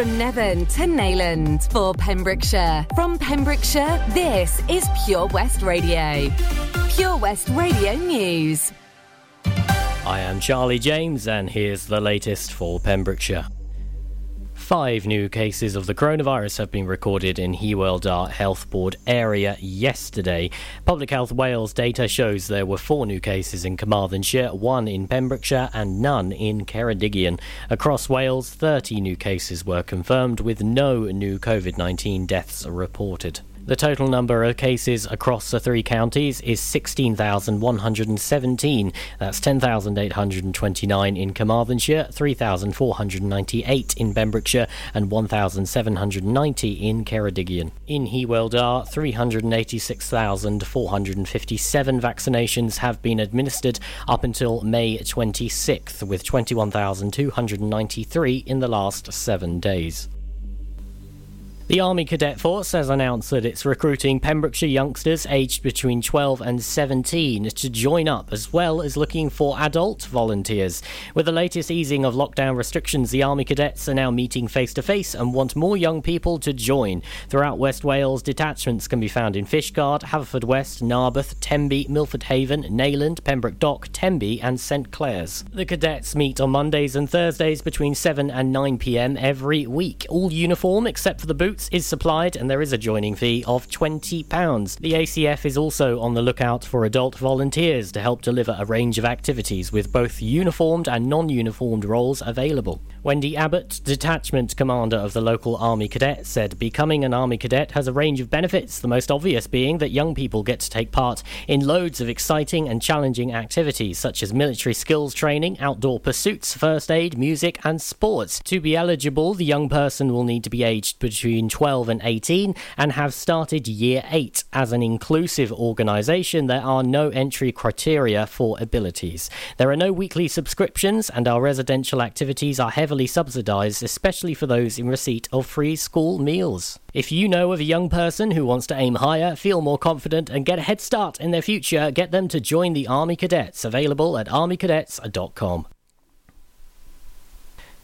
From Nevern to Neyland for Pembrokeshire. From Pembrokeshire, this is Pure West Radio. Pure West Radio News. I am Charlie James, and here's the latest for Pembrokeshire. Five new cases of the coronavirus have been recorded in Hywel Dda Health Board area yesterday. Public Health Wales data shows there were four new cases in Carmarthenshire, one in Pembrokeshire, and none in Ceredigion. Across Wales, 30 new cases were confirmed, with no new COVID 19 deaths reported. The total number of cases across the three counties is 16,117. That's 10,829 in Carmarthenshire, 3,498 in Pembrokeshire, and 1,790 in Ceredigion. In Hywel Dda, 386,457 vaccinations have been administered up until May 26th, with 21,293 in the last seven days. The Army Cadet Force has announced that it's recruiting Pembrokeshire youngsters aged between 12 and 17 to join up, as well as looking for adult volunteers. With the latest easing of lockdown restrictions, the Army Cadets are now meeting face to face and want more young people to join. Throughout West Wales, detachments can be found in Fishguard, Haverfordwest, Narberth, Tenby, Milford Haven, Neyland, Pembroke Dock, Tenby, and St Clears. The cadets meet on Mondays and Thursdays between 7 and 9 pm every week. All uniform except for the boots is supplied and there is a joining fee of £20. The ACF is also on the lookout for adult volunteers to help deliver a range of activities with both uniformed and non uniformed roles available. Wendy Abbott, detachment commander of the local Army Cadet, said becoming an Army Cadet has a range of benefits, the most obvious being that young people get to take part in loads of exciting and challenging activities such as military skills training, outdoor pursuits, first aid, music, and sports. To be eligible, the young person will need to be aged between 12 and 18 and have started year 8. As an inclusive organisation, there are no entry criteria for abilities. There are no weekly subscriptions, and our residential activities are heavily subsidised, especially for those in receipt of free school meals. If you know of a young person who wants to aim higher, feel more confident, and get a head start in their future, get them to join the Army Cadets, available at armycadets.com.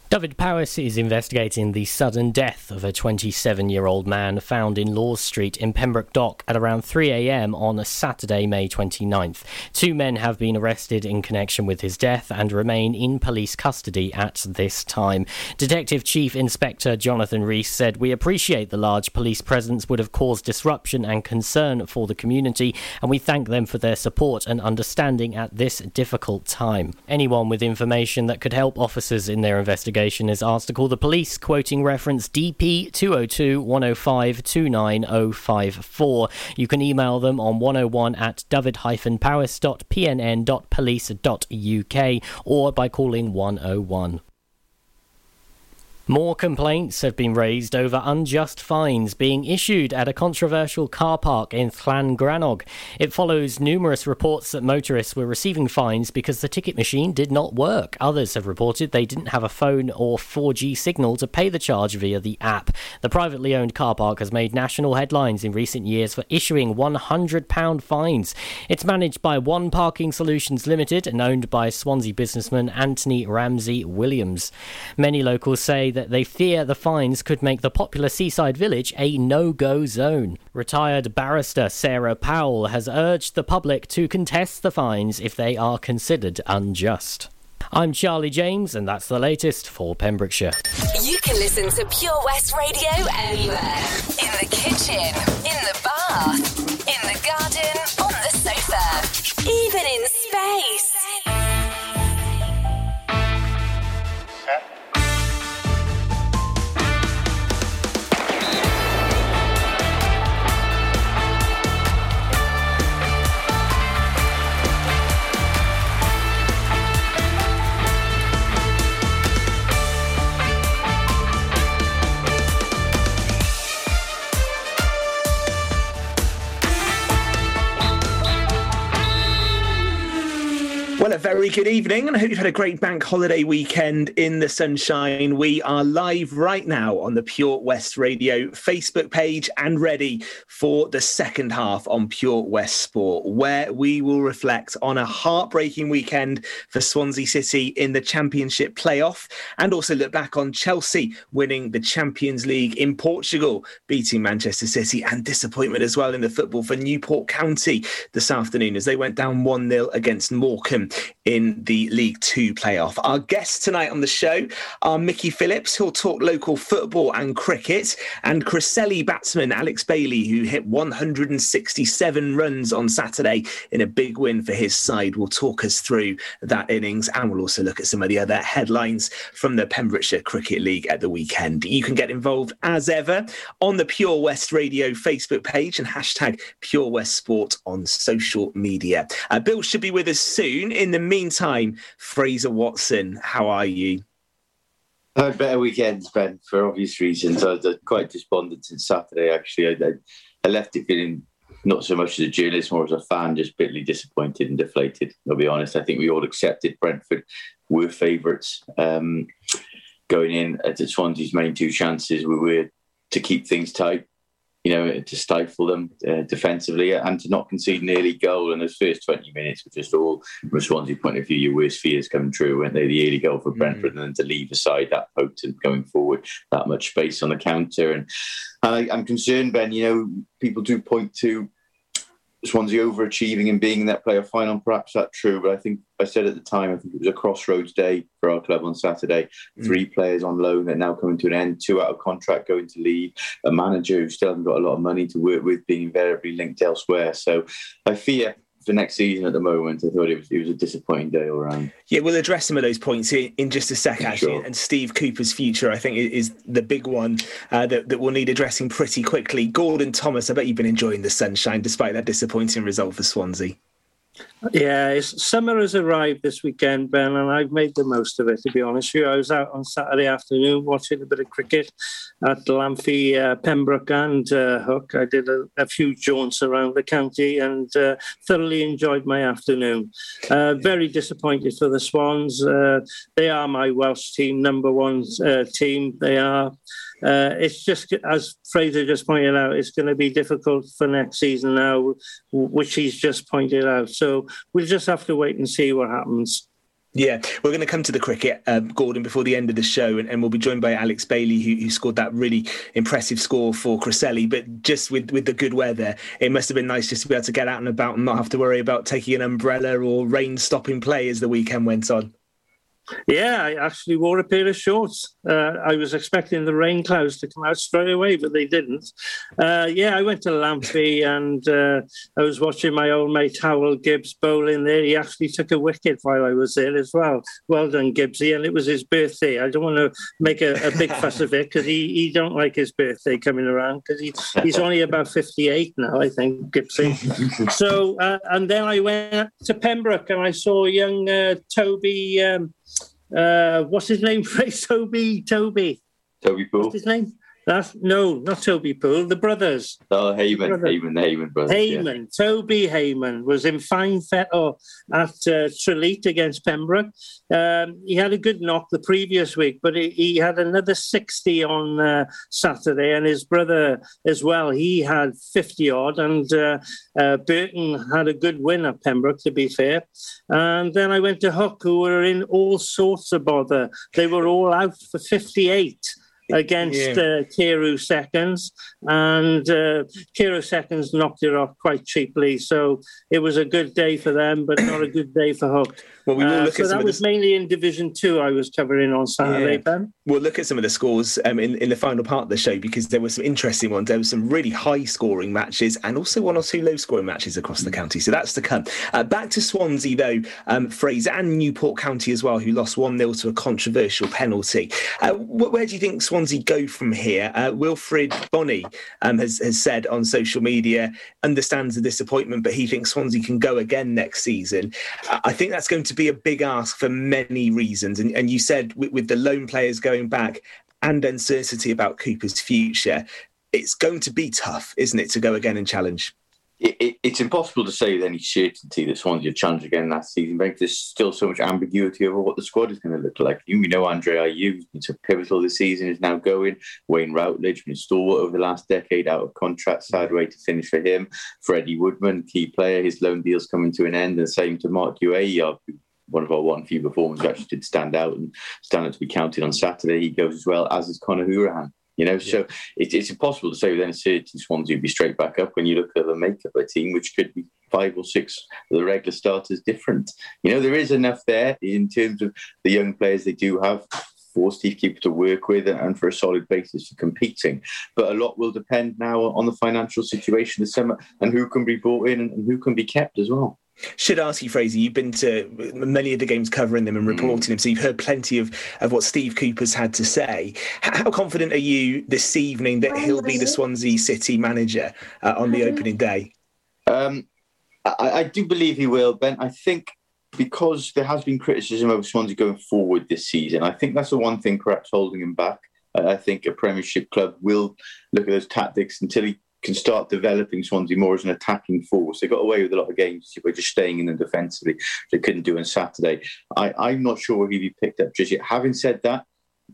Dyfed-Powys is investigating the sudden death of a 27 year old man found in Laws Street in Pembroke Dock at around 3am on Saturday, May 29th. Two men have been arrested in connection with his death and remain in police custody at this time. Detective Chief Inspector Jonathan Rees said, We appreciate the large police presence would have caused disruption and concern for the community, and we thank them for their support and understanding at this difficult time. Anyone with information that could help officers in their investigation is asked to call the police, quoting reference DP 202 105 29054. You can email them on 101 at dyfed-powys.pnn.police.uk or by calling 101. More complaints have been raised over unjust fines being issued at a controversial car park in Llangrannog. It follows numerous reports that motorists were receiving fines because the ticket machine did not work. Others have reported they didn't have a phone or 4G signal to pay the charge via the app. The privately owned car park has made national headlines in recent years for issuing £100 fines. It's managed by One Parking Solutions Limited and owned by Swansea businessman Anthony Ramsey Williams. Many locals say that they fear the fines could make the popular seaside village a no go zone. Retired barrister Sarah Powell has urged the public to contest the fines if they are considered unjust. I'm Charlie James, and that's the latest for Pembrokeshire. You can listen to Pure West Radio anywhere in the kitchen, in the bath, in the garden, Well, a very good evening, and I hope you've had a great bank holiday weekend in the sunshine. We are live right now on the Pure West Radio Facebook page and ready for the second half on Pure West Sport, where we will reflect on a heartbreaking weekend for Swansea City in the Championship playoff and also look back on Chelsea winning the Champions League in Portugal, beating Manchester City, and disappointment as well in the football for Newport County this afternoon as they went down 1 0 against Morecambe in the League Two playoff. Our guests tonight on the show are Mickey Phillips, who'll talk local football and cricket, and Cresselly batsman Alex Bailey, who hit 167 runs on Saturday in a big win for his side. Will talk us through that innings, and we'll also look at some of the other headlines from the Pembrokeshire Cricket League at the weekend. You can get involved as ever on the Pure West Radio Facebook page and hashtag Pure West Sport on social media. Uh, Bill should be with us soon in the meantime, Fraser Watson, how are you? I had better weekends, Ben, for obvious reasons. I was uh, quite despondent since Saturday, actually. I, I, I, left it feeling not so much as a journalist, more as a fan, just bitterly disappointed and deflated. I'll be honest. I think we all accepted Brentford were favourites um, going in at Swansea's main two chances. We were to keep things tight you know, to stifle them uh, defensively and to not concede an early goal in those first 20 minutes were just all, from a Swansea point of view, your worst fears come true, weren't they? The early goal for mm. Brentford and then to leave aside that potent going forward, that much space on the counter. And, and I, I'm concerned, Ben, you know, people do point to Swansea overachieving and being in that playoff final. Perhaps that's true, but I think I said at the time, I think it was a crossroads day for our club on Saturday. Mm. Three players on loan that now coming to an end, two out of contract going to leave, a manager who still hasn't got a lot of money to work with being invariably linked elsewhere. So I fear for next season at the moment. I thought it was it was a disappointing day all around. Yeah, we'll address some of those points in, in just a sec, actually. Sure. And Steve Cooper's future, I think, is the big one uh, that, that will need addressing pretty quickly. Gordon Thomas, I bet you've been enjoying the sunshine despite that disappointing result for Swansea. Yeah, summer has arrived this weekend, Ben, and I've made the most of it, to be honest with you. I was out on Saturday afternoon watching a bit of cricket at Lamphey, uh, Pembroke, and uh, Hook. I did a, a, few jaunts around the county and uh, thoroughly enjoyed my afternoon. Uh, very disappointed for the Swans. Uh, they are my Welsh team, number one uh, team. They are. Uh, it's just as Fraser just pointed out, it's going to be difficult for next season now, which he's just pointed out. So we'll just have to wait and see what happens. Yeah, we're going to come to the cricket, um, Gordon, before the end of the show, and, and we'll be joined by Alex Bailey, who, who, scored that really impressive score for Cresselly. But just with, with the good weather, it must have been nice just to be able to get out and about and not have to worry about taking an umbrella or rain stopping play as the weekend went on. Yeah, I actually wore a pair of shorts. Uh, I was expecting the rain clouds to come out straight away, but they didn't. Uh, yeah, I went to Lamphey and uh, I was watching my old mate Howell Gibbs bowling there. He actually took a wicket while I was there as well. Well done, Gibbsy. And it was his birthday. I don't want to make a, a big fuss of it because he, he don't like his birthday coming around because he, he's only about 58 now, I think, Gibbsy. so, uh, and then I went to Pembroke and I saw young uh, Toby. Um, uh, what's his name? Toby, Toby. Toby Poole. What's his name? That's no, not Toby Poole, the brothers. Oh, Hayman, brother. Hayman, the Hayman brothers. Hayman, yeah. Toby Heyman was in fine fettle at uh, against Pembroke. Um, he had a good knock the previous week, but he, he had another 60 on uh, Saturday, and his brother as well. He had 50 odd, and uh, uh, Burton had a good win at Pembroke, to be fair. And then I went to Hook, who were in all sorts of bother. They were all out for 58 against yeah. uh, Carew seconds, and uh, Carew seconds knocked it off quite cheaply. So it was a good day for them, but not a good day for Hook. Well, we will uh, look so at that was the... mainly in Division Two. I was covering on Saturday, yeah. Ben. We'll look at some of the scores um, in in the final part of the show because there were some interesting ones. There were some really high scoring matches and also one or two low scoring matches across the county. So that's to come. Uh, back to Swansea though, um, Fraser and Newport County as well, who lost one 0 to a controversial penalty. Uh, where do you think Swansea go from here? Uh, Wilfried Bony um, has has said on social media understands the disappointment, but he thinks Swansea can go again next season. I think that's going to be a big ask for many reasons. And, and you said with, with the loan players going back and uncertainty about Cooper's future, it's going to be tough, isn't it, to go again and challenge? It, it, it's impossible to say with any certainty that Swansea challenge again last season. But there's still so much ambiguity over what the squad is going to look like. We know Andre Ayew has been so pivotal this season, is now going. Wayne Routledge, been stalwart over the last decade, out of contract, sad way to finish for him. Freddie Woodman, key player, his loan deal's coming to an end. And the same to Marc Guehi, one of our one few performers actually did stand out and stand out to be counted on Saturday. He goes as well, as is Conor Hourihane. You know, yeah. so it, it's impossible to say with any certainty Swansea would be straight back up when you look at the makeup of a team, which could be five or six of the regular starters different. You know, there is enough there in terms of the young players they do have for Steve Cooper to work with and for a solid basis for competing. But a lot will depend now on the financial situation this summer and who can be brought in and who can be kept as well. Should ask you, Fraser. You've been to many of the games covering them and mm. reporting mm. them, so you've heard plenty of, of what Steve Cooper's had to say. How confident are you this evening that he'll be the Swansea City manager uh, on the opening day? Um, I, I, do believe he will, Ben. I think because there has been criticism of Swansea going forward this season, I think that's the one thing perhaps holding him back. I think a Premiership club will look at those tactics until he can start developing Swansea more as an attacking force. They got away with a lot of games by just staying in them defensively. They couldn't do on Saturday. I, am not sure he'll be picked up just yet. Having said that,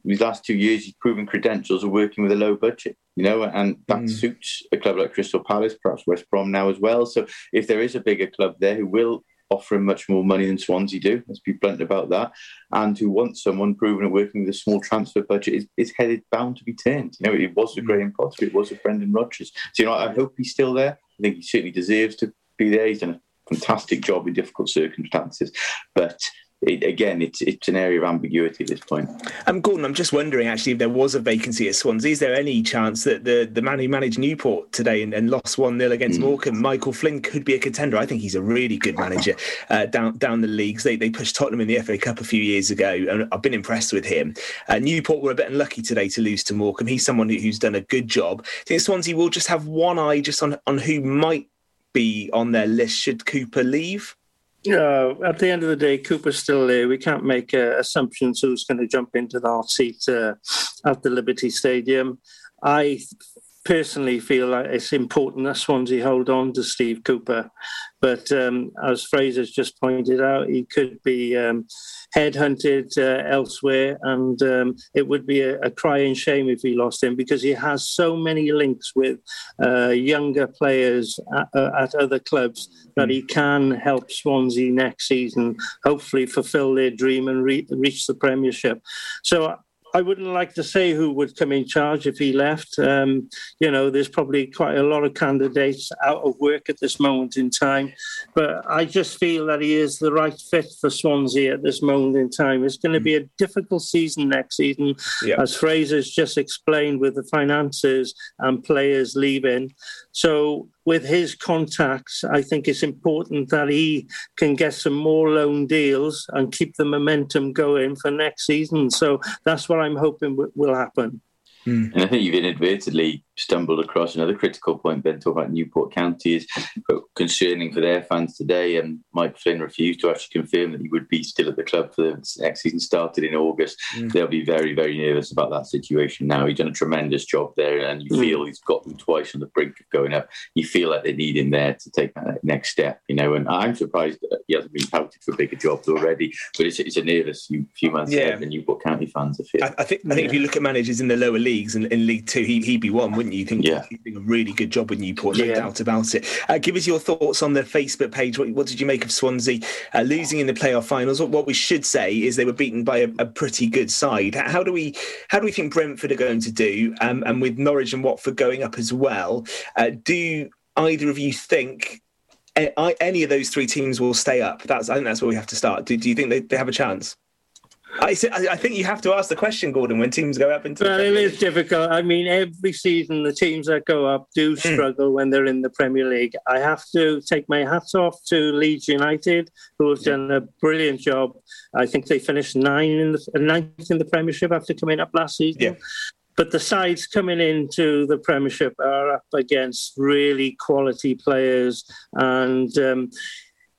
these last two years, he's proven credentials of working with a low budget, you know, and that mm. suits a club like Crystal Palace, perhaps West Brom now as well. So if there is a bigger club there who will offering much more money than Swansea do. Let's be blunt about that. And who wants someone proven at working with a small transfer budget is, is headed bound to be turned. You know, it was a mm. Graham Potter, it was a Brendan Rodgers. So, you know, I hope he's still there. I think he certainly deserves to be there. He's done a fantastic job in difficult circumstances. But it, again, it's it's an area of ambiguity at this point. Um, Gordon, I'm just wondering actually if there was a vacancy at Swansea, is there any chance that the, the man who managed Newport today and, and lost 1 0 against mm. Morecambe, Michael Flynn, could be a contender? I think he's a really good manager uh, down down the leagues. They, they pushed Tottenham in the FA Cup a few years ago, and I've been impressed with him. Uh, Newport were a bit unlucky today to lose to Morecambe. He's someone who, who's done a good job. I think Swansea will just have one eye just on, on who might be on their list should Cooper leave. Uh, at the end of the day, Cooper's still there. We can't make uh, assumptions who's going to jump into that seat uh, at the Liberty Stadium. I personally feel like it's important that Swansea hold on to Steve Cooper. But um, as Fraser's just pointed out, he could be um, headhunted uh, elsewhere, and um, it would be a, a, crying shame if he lost him because he has so many links with uh, younger players at, uh, at, other clubs that he can help Swansea next season, hopefully fulfil their dream and re- reach the Premiership. So I wouldn't like to say who would come in charge if he left. Um, you know, there's probably quite a lot of candidates out of work at this moment in time, but I just feel that he is the right fit for Swansea at this moment in time. It's going to be a difficult season next season, yeah. as Fraser's just explained, with the finances and players leaving. So with his contacts, I think it's important that he can get some more loan deals and keep the momentum going for next season. So that's what I'm hoping w- will happen. Mm. And I think you've inadvertently stumbled across another critical point, Ben, talking about Newport County is concerning for their fans today. And Mike Flynn refused to actually confirm that he would be still at the club for the next season started in August. Mm. They'll be very, very nervous about that situation now. He's done a tremendous job there, and you mm. feel he's got them twice on the brink of going up. You feel like they need him there to take that next step, you know. And I'm surprised that he hasn't been touted for bigger jobs already, but it's, it's a nervous few, few months yeah. ahead the Newport County fans are feeling. I, I think I think yeah. if you look at managers in the lower leagues and in League Two, he, he'd be one, wouldn't you? think yeah. he's doing a really good job with Newport, no yeah. doubt about it. Uh, give us your thoughts on the Facebook page. What, what did you make of Swansea uh, losing in the playoff finals? What, what, we should say is they were beaten by a, a, pretty good side. How do we how do we think Brentford are going to do? Um, and with Norwich and Watford going up as well, uh, do either of you think any of those three teams will stay up? That's I think that's where we have to start. Do, do you think they, they have a chance? I, I think you have to ask the question, Gordon, when teams go up into. Well, it is difficult. I mean, every season the teams that go up do hmm. struggle mm. when they're in the Premier League. I have to take my hats off to Leeds United, who have done a brilliant job. I think they finished nine in the ninth in the Premiership after coming up last season. Yeah. But the sides coming into the Premiership are up against really quality players, and um,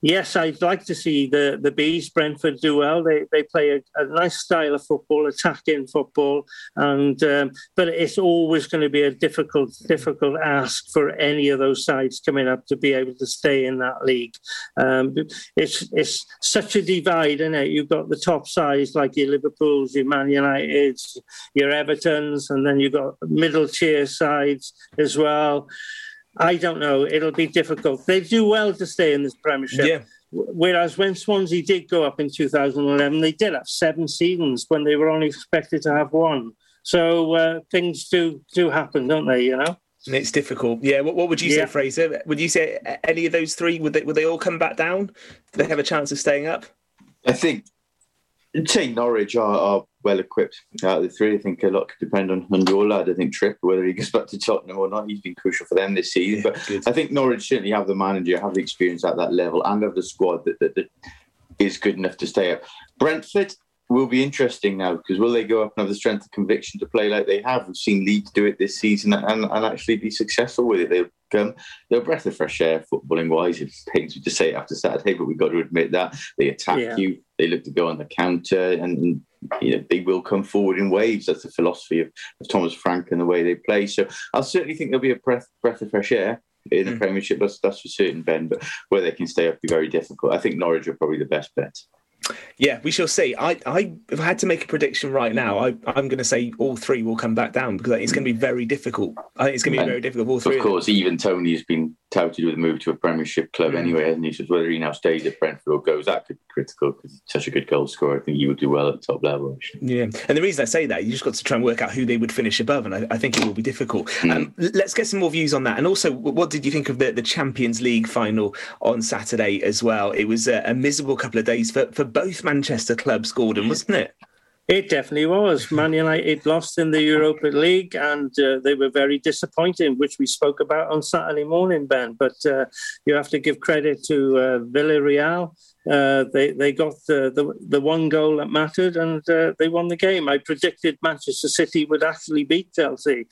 yes, I'd like to see the the bees Brentford do well. They they play a, a nice style of football, attacking football, and um, but it's always going to be a difficult difficult ask for any of those sides coming up to be able to stay in that league. Um, it's it's such a divide, isn't it? You've got the top sides like your Liverpool's, your Man United's, your Everton's, and then you've got middle tier sides as well. I don't know. It'll be difficult. They do well to stay in this Premiership. Yeah. Whereas when Swansea did go up in 2011, they did have seven seasons when they were only expected to have one. So uh, things do do happen, don't they? You know. It's difficult. Yeah. What, what would you yeah. say, Fraser? Would you say any of those three would they would they all come back down? Do they have a chance of staying up? I think I'd say Norwich are, are well equipped out of the three. I think a lot could depend on, on your lad. I think Skipp, whether he goes back to Tottenham or not, he's been crucial for them this season. Yeah, but good. I think Norwich certainly have the manager, have the experience at that level, and have the squad that, that, that is good enough to stay up. Brentford, will be interesting now because will they go up and have the strength of conviction to play like they have? We've seen Leeds do it this season and, and actually be successful with it. They'll come, they're a breath of fresh air, footballing wise. It pains me to say it after Saturday, but we've got to admit that they attack yeah. you. They look to go on the counter, and you know they will come forward in waves. That's the philosophy of, of Thomas Frank and the way they play. So I certainly think there'll be a breath breath of fresh air in the mm. Premiership. That's, that's for certain, Ben. But where they can stay up be very difficult. I think Norwich are probably the best bet. Yeah, we shall see. I, I, if I had to make a prediction right now, I, I'm going to say all three will come back down because it's going to be very difficult. I think it's going to be very difficult. All three. Of course, Ivan Toney has been touted with a move to a Premiership club mm. anyway, and he says whether he now stays at Brentford or goes, that could be critical because he's such a good goal scorer. I think he would do well at the top level. Actually. Yeah, and the reason I say that, you just got to try and work out who they would finish above, and I, I think it will be difficult. Mm. Um, let's get some more views on that, and also, what did you think of the, the Champions League final on Saturday as well? It was a, a miserable couple of days for, for both Manchester clubs, Gordon, wasn't it? It definitely was. Man United lost in the Europa League and uh, they were very disappointing, which we spoke about on Saturday morning, Ben. But uh, you have to give credit to uh, Villarreal. Uh, they they got the, the, the one goal that mattered and uh, they won the game. I predicted Manchester City would actually beat Chelsea,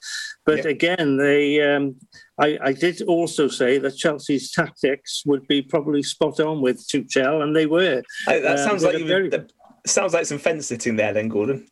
but yep. again they. Um, I, I, did also say that Chelsea's tactics would be probably spot on with Tuchel, and they were. that um, sounds like you. Very... Sounds like some fence sitting there, then, Gordon.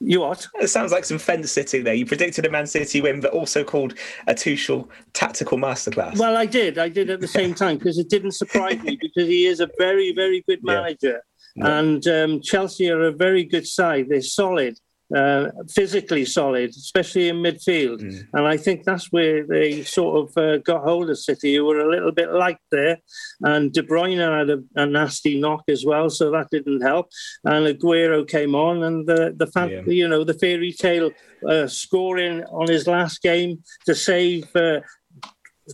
You what? It sounds like some fence sitting there. You predicted a Man City win, but also called a Tuchel tactical masterclass. Well, I did. I did at the same time because it didn't surprise me because he is a very, very good manager. Yeah. And um, Chelsea are a very good side. They're solid uh, physically solid, especially in midfield. Mm. And I think that's where they sort of uh, got hold of City, who were a little bit light there. And De Bruyne had a, a nasty knock as well, so that didn't help. And Aguero came on, and the the fan, yeah. you know the fairy tale uh, scoring on his last game to save uh,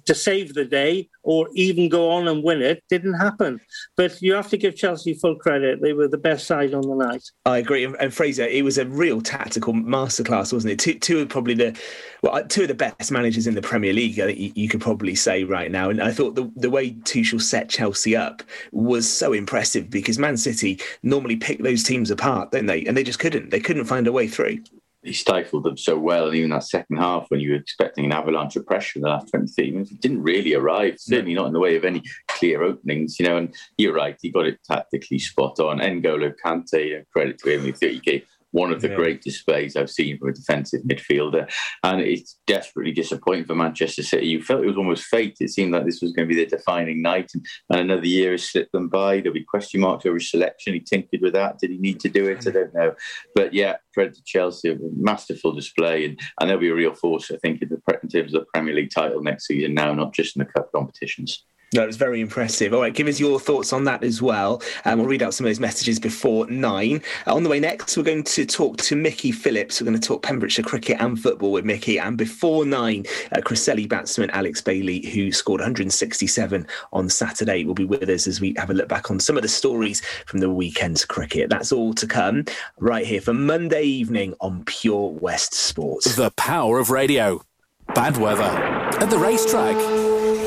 to save the day or even go on and win it didn't happen. But you have to give Chelsea full credit. They were the best side on the night. I agree. And, Fraser, it was a real tactical masterclass, wasn't it? Two, two of probably the well, two of the best managers in the Premier League, you, you could probably say right now. And I thought the, the way Tuchel set Chelsea up was so impressive because Man City normally pick those teams apart, don't they? And they just couldn't. They couldn't find a way through he stifled them so well. And even that second half, when you were expecting an avalanche of pressure in the last 20 minutes, it didn't really arrive, certainly not in the way of any clear openings, you know. And you're right, he got it tactically spot on. N'Golo Kante, credit to him, he gave one of the yeah. great displays I've seen from a defensive midfielder. And it's desperately disappointing for Manchester City. You felt it was almost fate. It seemed like this was going to be their defining night. And, and another year has slipped them by. There'll be question marks over his selection. He tinkered with that. Did he need to do it? I mm. don't know. But yeah, credit to Chelsea, a masterful display. And, and they'll be a real force, I think, in, the, in terms of the Premier League title next season now, not just in the cup competitions. No, it was very impressive. All right, give us your thoughts on that as well. Um, we'll read out some of those messages before nine. Uh, on the way next, we're going to talk to Mickey Phillips. We're going to talk Pembrokeshire cricket and football with Mickey. And before nine, uh, Cresselly batsman Alex Bailey, who scored 167 on Saturday, will be with us as we have a look back on some of the stories from the weekend's cricket. That's all to come right here for Monday evening on Pure West Sports. The power of radio. Bad weather. At the racetrack.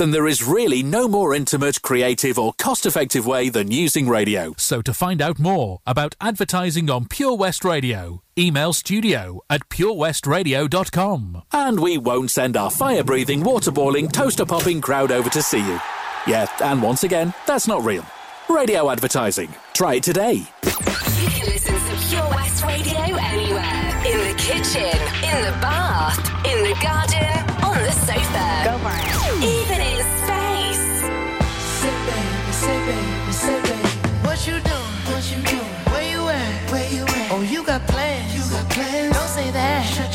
then there is really no more intimate, creative, or cost effective way than using radio. So to find out more about advertising on Pure West Radio, email studio at purewestradio.com. And we won't send our fire breathing, water boiling, toaster popping crowd over to see you. Yeah, and once again, that's not real. Radio advertising. Try it today. You can listen to Pure West Radio anywhere. In the kitchen, in the bath, in the garden, on the sofa.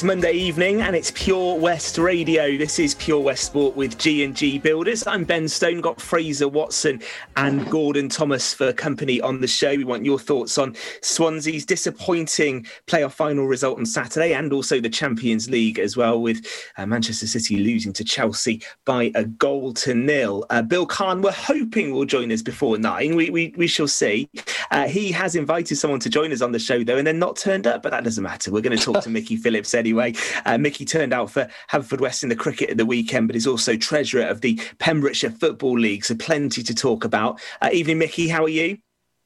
it's Monday evening and it's Pure West Radio. This is Pure West Sport with G&G Builders. I'm Ben Stone, got Fraser Watson and Gordon Thomas for company on the show. We want your thoughts on Swansea's disappointing playoff final result on Saturday and also the Champions League as well with uh, Manchester City losing to Chelsea by a goal to nil. Uh, Bill Kahn, we're hoping will join us before nine. We, we, we shall see. Uh, he has invited someone to join us on the show though and then not turned up, but that doesn't matter. We're going to talk to Mickey Phillips anyway. Uh, Mickey turned out for Haverfordwest in the cricket at the weekend, but is also treasurer of the Pembrokeshire Football League. So plenty to talk about. Uh, evening, Mickey. How are you?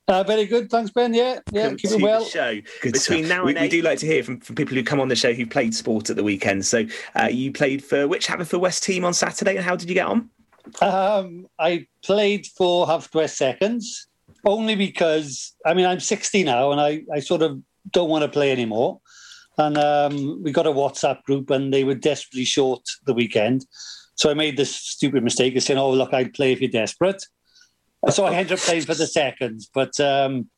Uh, very good, thanks, Ben. Yeah, yeah, Welcome keep it well. Show Good between stuff. now We- and we we do like to hear from, from people who come on the show who've played sport at the weekend. So uh, you played for which Haverfordwest team on Saturday, and how did you get on? Um, I played for Haverfordwest Seconds only because I mean I'm 60 now and I, I sort of don't want to play anymore. And um, we got a WhatsApp group and they were desperately short the weekend. So I made this stupid mistake of saying, "Oh, look, I'd play if you're desperate." So I ended up playing for the seconds, but um,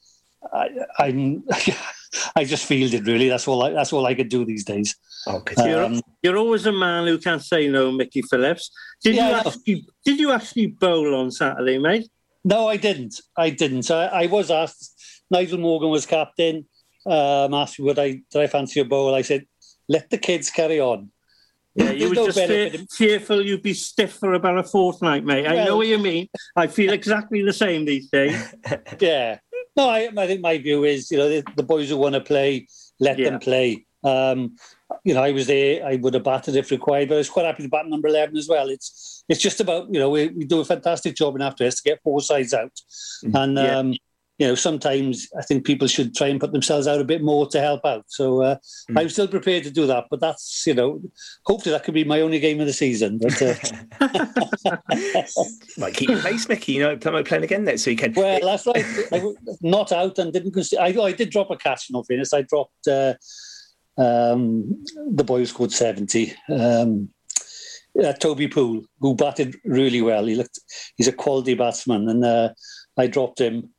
I, I'm I just fielded really. That's all. I, that's all I could do these days. Oh, you're, you're, always a man who can't say no, Mickey Phillips. Did yeah, you actually? Did you actually bowl on Saturday, mate? No, I didn't. I didn't. I, I was asked. Nigel Morgan was captain. Um, asked me would I did I fancy a bowl. I said, let the kids carry on. Yeah, you were no just fear, fearful you'd be stiff for about a fortnight, mate. Well, I know what you mean. I feel exactly the same these days. yeah. No, I, I think my view is, you know, the, the boys who want to play, let yeah. them play. Um, you know, I was there. I would have batted if required, but I was quite happy to bat number eleven as well. It's it's just about you know we, we do a fantastic job in after this to get four sides out, mm-hmm. and yeah. um, you know, sometimes I think people should try and put themselves out a bit more to help out. So uh, mm. I'm still prepared to do that, but that's you know, hopefully that could be my only game of the season. But uh... might keep your pace, Mickey. You know, might playing again next weekend. Well, last night I not out and didn't. Consider, I, I did drop a catch. In all fairness, I dropped uh, um, the boy who scored seventy. Um, uh, Toby Poole, who batted really well. He looked, he's a quality batsman, and uh, I dropped him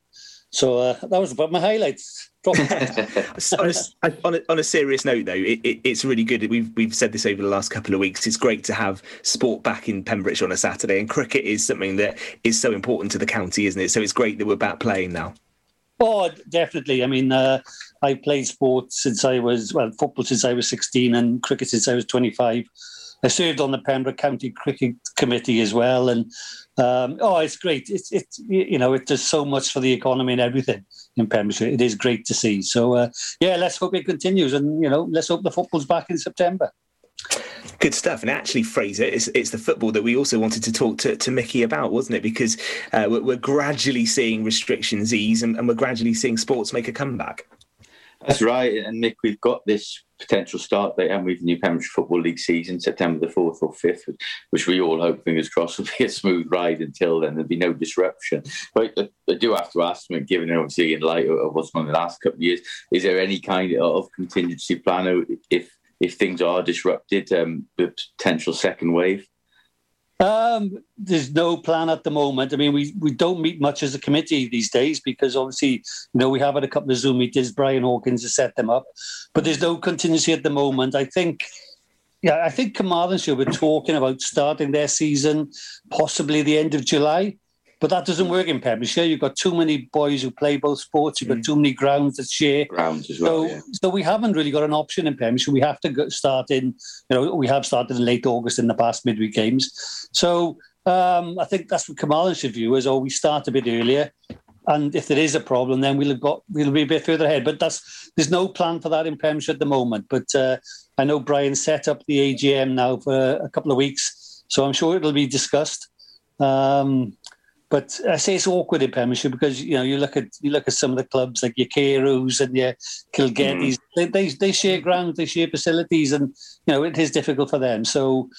so uh, that was about my highlights. on, a, on, a, on, a, serious note, though, it, it, it's really good. We've we've said this over the last couple of weeks. It's great to have sport back in Pembrokeshire on a Saturday, and cricket is something that is so important to the county, isn't it? So it's great that we're back playing now. Oh, definitely. I mean, uh, I played sport since I was well, football since I was sixteen, and cricket since I was twenty-five. I served on the Pembroke County Cricket Committee as well, and um, oh, it's great. It's it's you know it does so much for the economy and everything in Pembrokeshire. It is great to see. So uh, yeah, let's hope it continues, and you know let's hope the football's back in September. Good stuff. And actually, Fraser, it's, it's the football that we also wanted to talk to, to Mickey about, wasn't it? Because uh, we're, we're, gradually seeing restrictions ease and, and we're gradually seeing sports make a comeback. That's right. And Mick, we've got this potential start date, and we've the new Pembrokeshire Football League season, September the 4th or 5th, which we all hope, fingers crossed, will be a smooth ride until then. There'll be no disruption. But I do have to ask, given obviously in light of what's gone in the last couple of years, is there any kind of contingency plan if if things are disrupted, um, the potential second wave? Um, there's no plan at the moment. I mean, we, we don't meet much as a committee these days because obviously, you know, we have had a couple of Zoom meetings. Brian Hawkins has set them up, but there's no contingency at the moment. I think, yeah, I think Carmarthenshire were talking about starting their season possibly the end of July. But that doesn't work in Pembrokeshire. You've got too many boys who play both sports. You've got mm. too many grounds to share. Grounds as well. So, yeah. so we haven't really got an option in Pembrokeshire. We have to start in, you know, we have started in late August in the past midweek games. So um, I think that's what Carmarthenshire's view is. Oh, we start a bit earlier, and if there is a problem, then we'll have got we'll be a bit further ahead. But that's there's no plan for that in Pembrokeshire at the moment. But uh, I know Brian set up the AGM now for a couple of weeks, so I'm sure it'll be discussed. Um, but I say it's awkward in Pembrokeshire because you know you look at you look at some of the clubs like your Carews and your Kilgettys. Mm. They, they they share ground, they share facilities, and you know it is difficult for them. So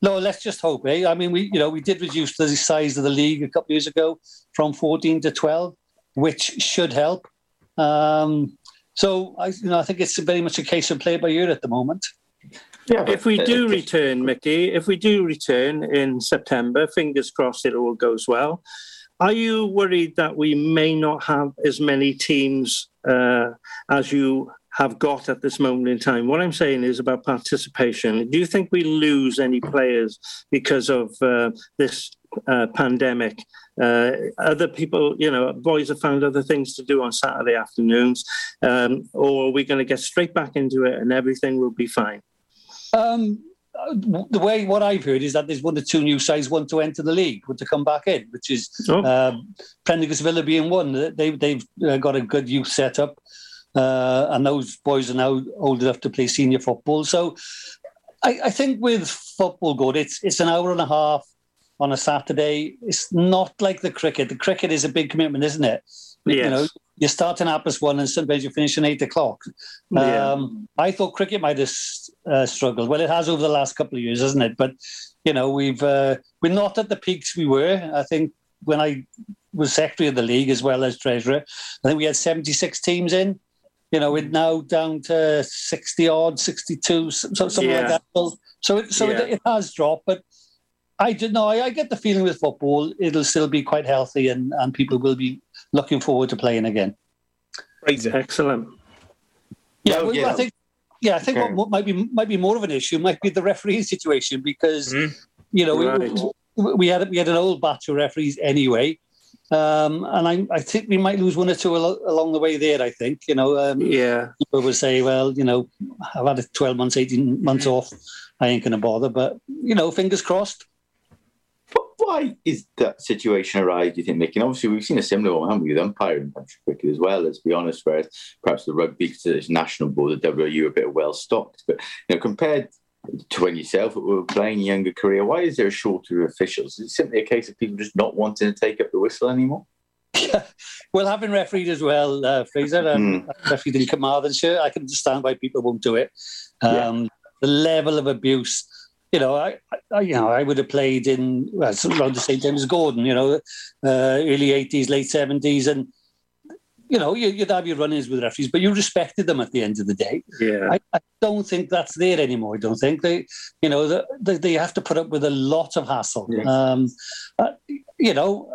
no, let's just hope. Eh? I mean, we you know we did reduce the size of the league a couple of years ago from 14 to 12, which should help. Um, so I you know I think it's very much a case of play by ear at the moment. Yeah, if we do return, Mickey, if we do return in September, fingers crossed it all goes well. Are you worried that we may not have as many teams uh, as you have got at this moment in time? What I'm saying is about participation. Do you think we lose any players because of uh, this uh, pandemic? Uh, other people, you know, boys have found other things to do on Saturday afternoons, um, or are we going to get straight back into it and everything will be fine? Um, the way what I've heard is that there's one or two new sides want to enter the league, want to come back in, which is oh. um, Prendergast Villa being one. They, they've uh, got a good youth setup, uh, and those boys are now old enough to play senior football. So I, I think with football good, it's it's an hour and a half on a Saturday. It's not like the cricket. The cricket is a big commitment, isn't it? Yes. You know, you're starting at plus one and sometimes you finish at eight o'clock. Yeah. Um, I thought cricket might have uh, struggled. Well, it has over the last couple of years, hasn't it? But you know, we've uh, we're not at the peaks we were. I think when I was secretary of the league as well as treasurer, I think we had 76 teams in. You know, we're now down to 60 odd, 62, so, something yeah. like that. So, so, it, so yeah. it, it, has dropped, but I don't know. I, I, get the feeling with football, it'll still be quite healthy, and, and people will be looking forward to playing again. Fraser, excellent. Yeah, well, I think. Yeah, I think okay. what, might be might be more of an issue might be the referee situation because mm. you know right. we, we had we had an old batch of referees anyway, um, and I, I think we might lose one or two al- along the way there. I think you know. Um, yeah. People would say, well, you know, I've had a twelve months, eighteen months mm. off. I ain't going to bother, but you know, fingers crossed why is that situation arise, do you think, Mickey? And obviously, we've seen a similar one, haven't we, with umpiring country cricket as well, let's be honest, whereas perhaps the rugby, because it's national board, the WU are a bit well stocked. But, you know, compared to when yourself were playing younger career, why is there a shortage of officials? Is it simply a case of people just not wanting to take up the whistle anymore? well, having refereed as well, uh, Fraser, um, mm. refereed in Carmarthenshire, I can understand why people won't do it. Um, yeah. The level of abuse you know, I, I, you know, I would have played in well, around the same time as Gordon. You know, uh, early eighties, late seventies, and you know, you, would have your run-ins with referees, but you respected them at the end of the day. Yeah, I, I don't think that's there anymore. I don't think they, you know, they, they have to put up with a lot of hassle. Yeah. Um, uh, you know,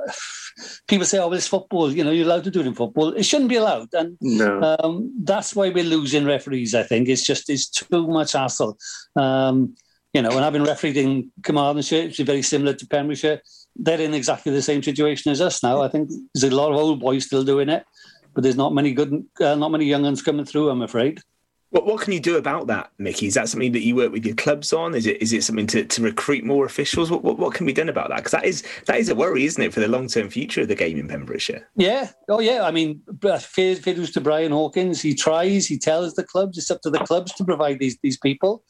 people say, "Oh, well, it's football." You know, you're allowed to do it in football. It shouldn't be allowed, and no. um, that's why we're losing referees. I think it's just it's too much hassle. Um, you know, and having refereed in Carmarthenshire, which is very similar to Pembrokeshire, they're in exactly the same situation as us now. I think there's a lot of old boys still doing it, but there's not many good, uh, not many young ones coming through. I'm afraid. What what can you do about that, Mickey? Is that something that you work with your clubs on? Is it is it something to, to recruit more officials? What, what, what can be done about that? Because that is that is a worry, isn't it, for the long term future of the game in Pembrokeshire? Yeah. Oh yeah. I mean, fiddles to Brian Hawkins. He tries. He tells the clubs. It's up to the clubs to provide these these people.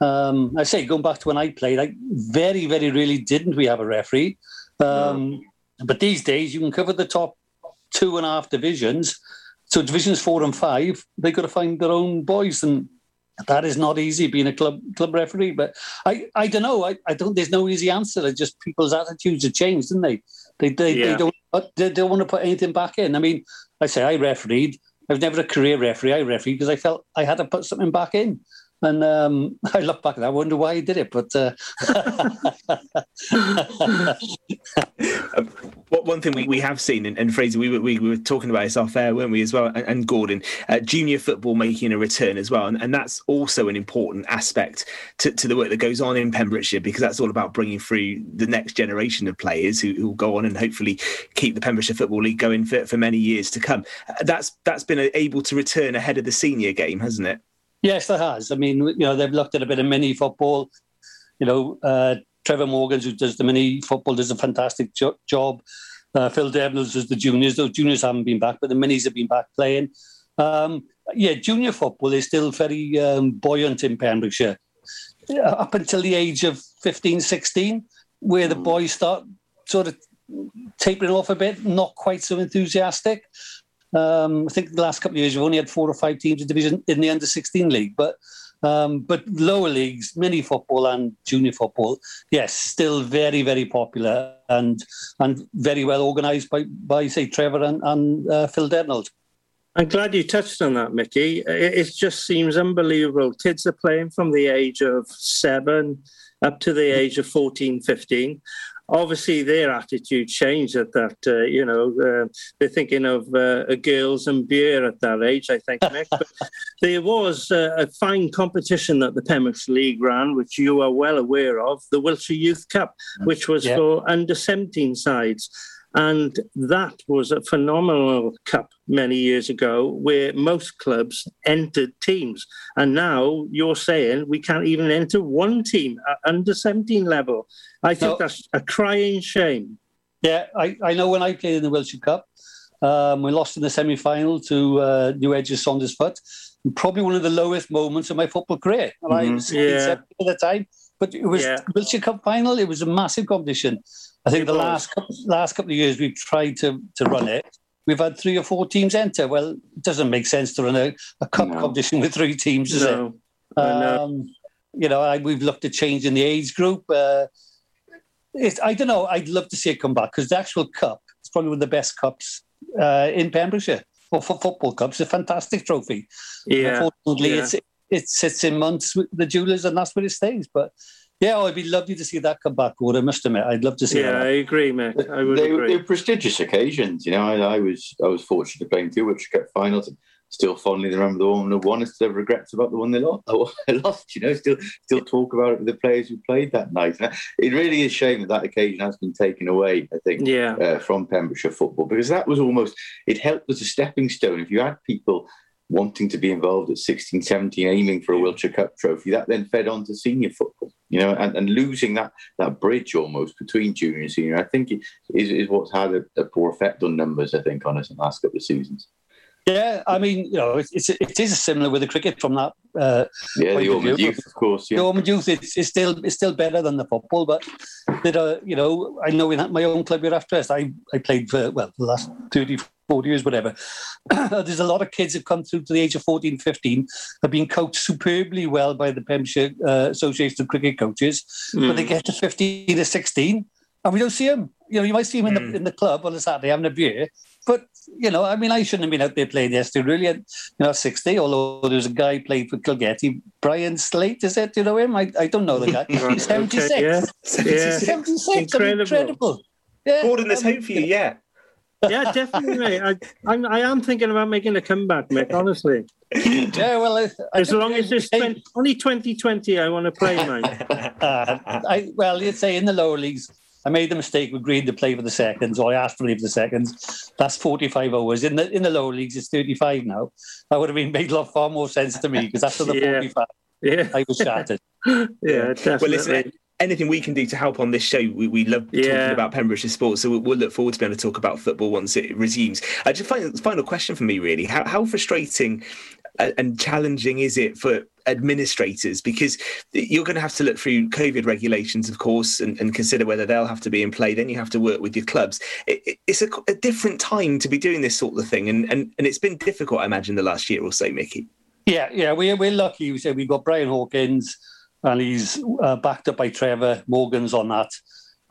Um, I say, going back to when I played, I very, very really didn't we have a referee. Um, but these days, you can cover the top two and a half divisions. So divisions four and five, they've got to find their own boys, and that is not easy being a club club referee. But I, I don't know. I, I don't. There's no easy answer. It's just people's attitudes have changed, didn't they? They they, yeah. they don't they don't want to put anything back in. I mean, I say I refereed. I was never a career referee. I refereed because I felt I had to put something back in. And um, I look back and I wonder why he did it. But uh... one thing we, we have seen, and, and Fraser, we were, we were talking about this off air, weren't we, as well? And, and Gordon, uh, junior football making a return as well. And, and that's also an important aspect to, to, the work that goes on in Pembrokeshire because that's all about bringing through the next generation of players who, who will go on and hopefully keep the Pembrokeshire Football League going for, for many years to come. That's That's been able to return ahead of the senior game, hasn't it? Yes, there has. I mean, you know, they've looked at a bit of mini football. You know, uh, Trevor Morgans, who does the mini football, does a fantastic jo- job. Uh, Phil Devils does the juniors. Those juniors haven't been back, but the minis have been back playing. Um, yeah, junior football is still very um, buoyant in Pembrokeshire. Up until the age of 15, 16, where the boys start sort of tapering off a bit, not quite so enthusiastic. Um, I think the last couple of years we've only had four or five teams in division in the under 16 league, but um, but lower leagues, mini football and junior football, yes, still very very popular and and very well organised by by say Trevor and, and uh, Phil Dernald. I'm glad you touched on that, Mickey. It, it just seems unbelievable. Kids are playing from the age of seven up to the age of 14, 15 obviously their attitude changed at that. Uh, you know, uh, they're thinking of uh, girls and beer at that age. I think, but there was a fine competition that the Pembrokeshire League ran, which you are well aware of, the Wiltshire Youth Cup, which was for under 17 sides. And that was a phenomenal cup many years ago where most clubs entered teams. And now you're saying we can't even enter one team at under 17 level. I think no. that's a crying shame. Yeah, I, I know when I played in the Wiltshire Cup, um, we lost in the semi final to uh, New Edges Saundersfoot. Probably one of the lowest moments of my football career. And mm-hmm. I was yeah. at the time. But it was yeah. Wiltshire Cup final. It was a massive competition. I think it the was. last couple, last couple of years we've tried to, to run it. We've had three or four teams enter. Well, it doesn't make sense to run a, a cup no. competition with three teams, does no. it? Um, you know, I, we've looked at changing the age group. Uh, I don't know. I'd love to see it come back because the actual cup is probably one of the best cups uh, in Pembrokeshire. Well, for football cups, a fantastic trophy. Yeah. Unfortunately, yeah. It sits in months with the jewelers, and that's where it stays. But Yeah, oh, it'd be lovely to see that come back. Gordon, I must admit, I'd love to see Yeah, that. I agree, mate. I would they, agree. they were prestigious occasions. You know, I, I was I was fortunate to play in two World Cup finals. And still fondly remember the one who won. I still regrets about the one they lost. lost. You know, still still talk about it with the players who played that night. It really is a shame that that occasion has been taken away. I think Yeah. uh, from Pembrokeshire football because that was almost it helped as a stepping stone. If you had people wanting to be involved at 16, 17, aiming for a Wiltshire Cup trophy, that then fed on to senior football. You know, and, and losing that that bridge almost between junior and senior, I think it is, is what's had a, a poor effect on numbers. I think on us in the last couple of seasons. Yeah, I mean, you know, it's, it's it is similar with the cricket from that. Uh, Yeah, the of Ormond youth, of course. Yeah. The Ormond Youth it's, it's still it's still better than the football, but that uh, you know, I know in my own club here after us, I I played for well the last 30, 40 years, whatever. There's a lot of kids who've come through to the age of 14, 15, have been coached superbly well by the Pembrokeshire uh, Association of Cricket Coaches, but they get to 15 or 16 and we don't see him. You know, you might see him in the in the club on a Saturday having a beer, but you know, I mean, I shouldn't have been out there playing yesterday, really. At, you know, sixty. Although there's a guy playing for Kilgetty, Brian Slate. Is it? Do you know him? I, I don't know the guy. He's seventy six. Okay, yeah. Yeah. Seventy six. Incredible. Incredible. Yeah. Gordon, there's um, hope for you, yeah. yeah, definitely, mate. I, I'm, I am thinking about making a comeback, Mick, honestly. Yeah, well, I, I As think long as it's I- 20, only 2020, I want to play, mate. Uh, I, well, you'd say in the lower leagues, I made the mistake of agreeing to play for the seconds, or I asked to play for the seconds. That's 45 hours. In the in the lower leagues, it's 35 now. That would have been made a lot far more sense to me because after the Yeah. 45, Yeah, I was shattered. yeah, definitely. Well, listen, anything we can do to help on this show, we, we love talking about Pembrokeshire sports. So we'll, we'll look forward to being able to talk about football once it resumes. Uh, just final, final question for me, really: how, how frustrating and challenging is it for administrators? Because you're going to have to look through COVID regulations, of course, and, and consider whether they'll have to be in play. Then you have to work with your clubs. It, it- it's a, a different time to be doing this sort of thing, and, and and it's been difficult, I imagine, the last year or so, Mickey. Yeah, yeah, we're, we're lucky. we said we've got Brian Hawkins, and he's uh, backed up by Trevor Morgan's on that.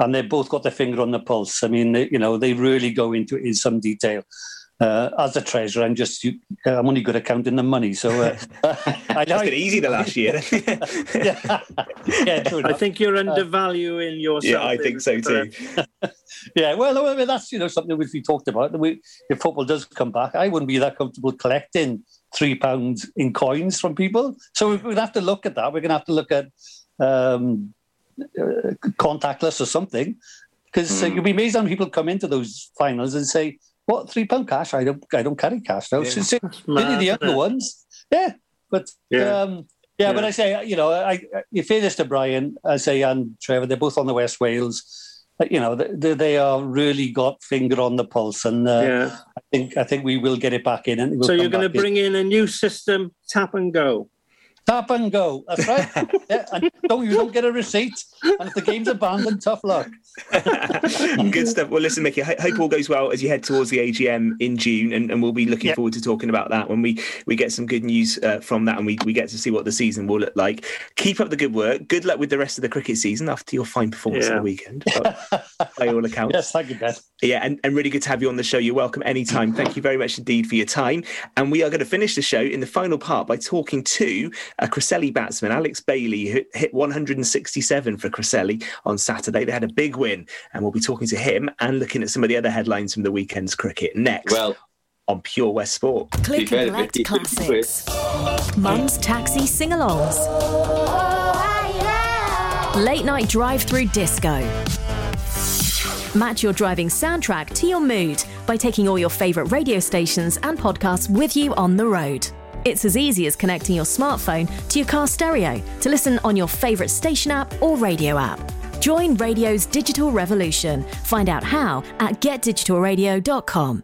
And they've both got their finger on the pulse. I mean, they, you know, they really go into it in some detail. Uh, as a treasurer, I'm just, you, I'm only good at counting the money. So uh, I It's been easy the last year. yeah, yeah, true I think you're undervaluing yourself. yeah, I think so too. Yeah, well, I mean, that's you know something which we talked about. We, if football does come back, I wouldn't be that comfortable collecting three pounds in coins from people. So we're going to have to look at that. We're going to have to look at um, uh, contactless or something, because uh, you'll be amazed how many people come into those finals and say, "What three pound cash? I don't, I don't carry cash now." Yeah. Mad, the younger ones, yeah. But Yeah. um, yeah, but I say, you know, I, I in fairness to Brian, I say, and Trevor, they're both on the West Wales. Uh, You know, they, they are really got finger on the pulse, and uh, Yeah. I think I think we will get it back in. And it will So you're going to back in. bring in a new system, tap and go. Tap and go. That's right. yeah, and don't you don't get a receipt, and if the game's abandoned, tough luck. Good stuff. Well, listen, Mickey, I hope all goes well as you head towards the AGM in June, and, and we'll be looking Yeah. forward to talking about that when we, we get some good news uh, from that and we, we get to see what the season will look like. Keep up the good work. Good luck with the rest of the cricket season after your fine performance on Yeah. the weekend, by all accounts. Yes, thank you, Ben. Yeah, and, and really good to have you on the show. You're welcome anytime. Thank you very much indeed for your time. And we are going to finish the show in the final part by talking to a Cresselly batsman, Alex Bailey, hit 167 for Cresselly on Saturday. They had a big win, and we'll be talking to him and looking at some of the other headlines from the weekend's cricket next Well, on Pure West Sport. Click fair, and collect Vicky, good classics. Mum's taxi sing alongs. Late night drive through disco. Match your driving soundtrack to your mood by taking all your favourite radio stations and podcasts with you on the road. It's as easy as connecting your smartphone to your car stereo to listen on your favourite station app or radio app. Join radio's digital revolution. Find out how at getdigitalradio.com.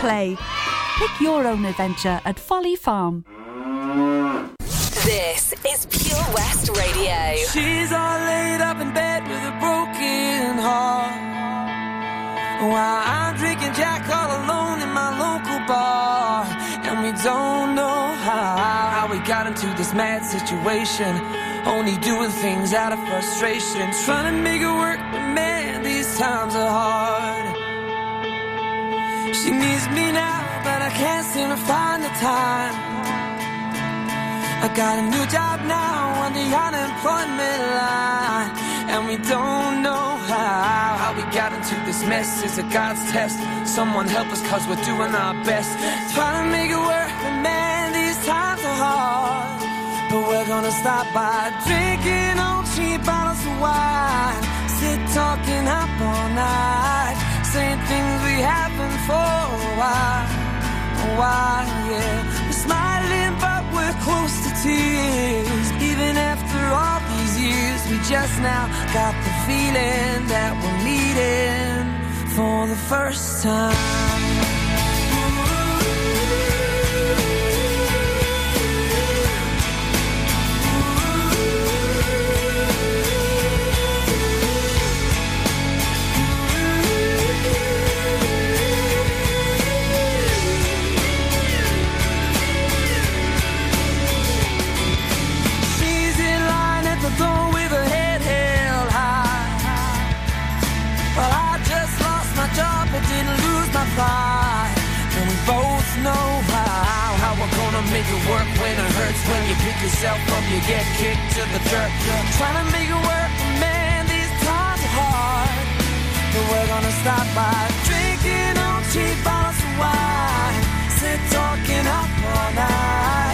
play. Pick your own adventure at Folly Farm. This This is Pure West Radio. She's all laid up in bed with a broken heart. While I'm drinking Jack all alone in my local bar. And we don't know how, how we got into this mad situation. Only doing things out of frustration. Trying to make it work, but man, these times are hard. Can't seem to find the time. I got a new job now on the unemployment line. And we don't know how, how we got into this mess. Is it God's test? Someone help us cause we're doing our best. Trying to make it work, but man, these times are hard. But we're gonna stop by drinking on cheap bottles of wine. Sit talking up all night. Saying things we haven't for a while. Yeah. We're smiling, but we're close to tears. Even after all these years, we just now got the feeling that we're meeting for the first time. Make it work when it hurts. When you pick yourself up, you get kicked to the dirt. Trying to make it work, man, these times are hard. But we're gonna stop by drinking on cheap bottles of wine. Sit talking up all night.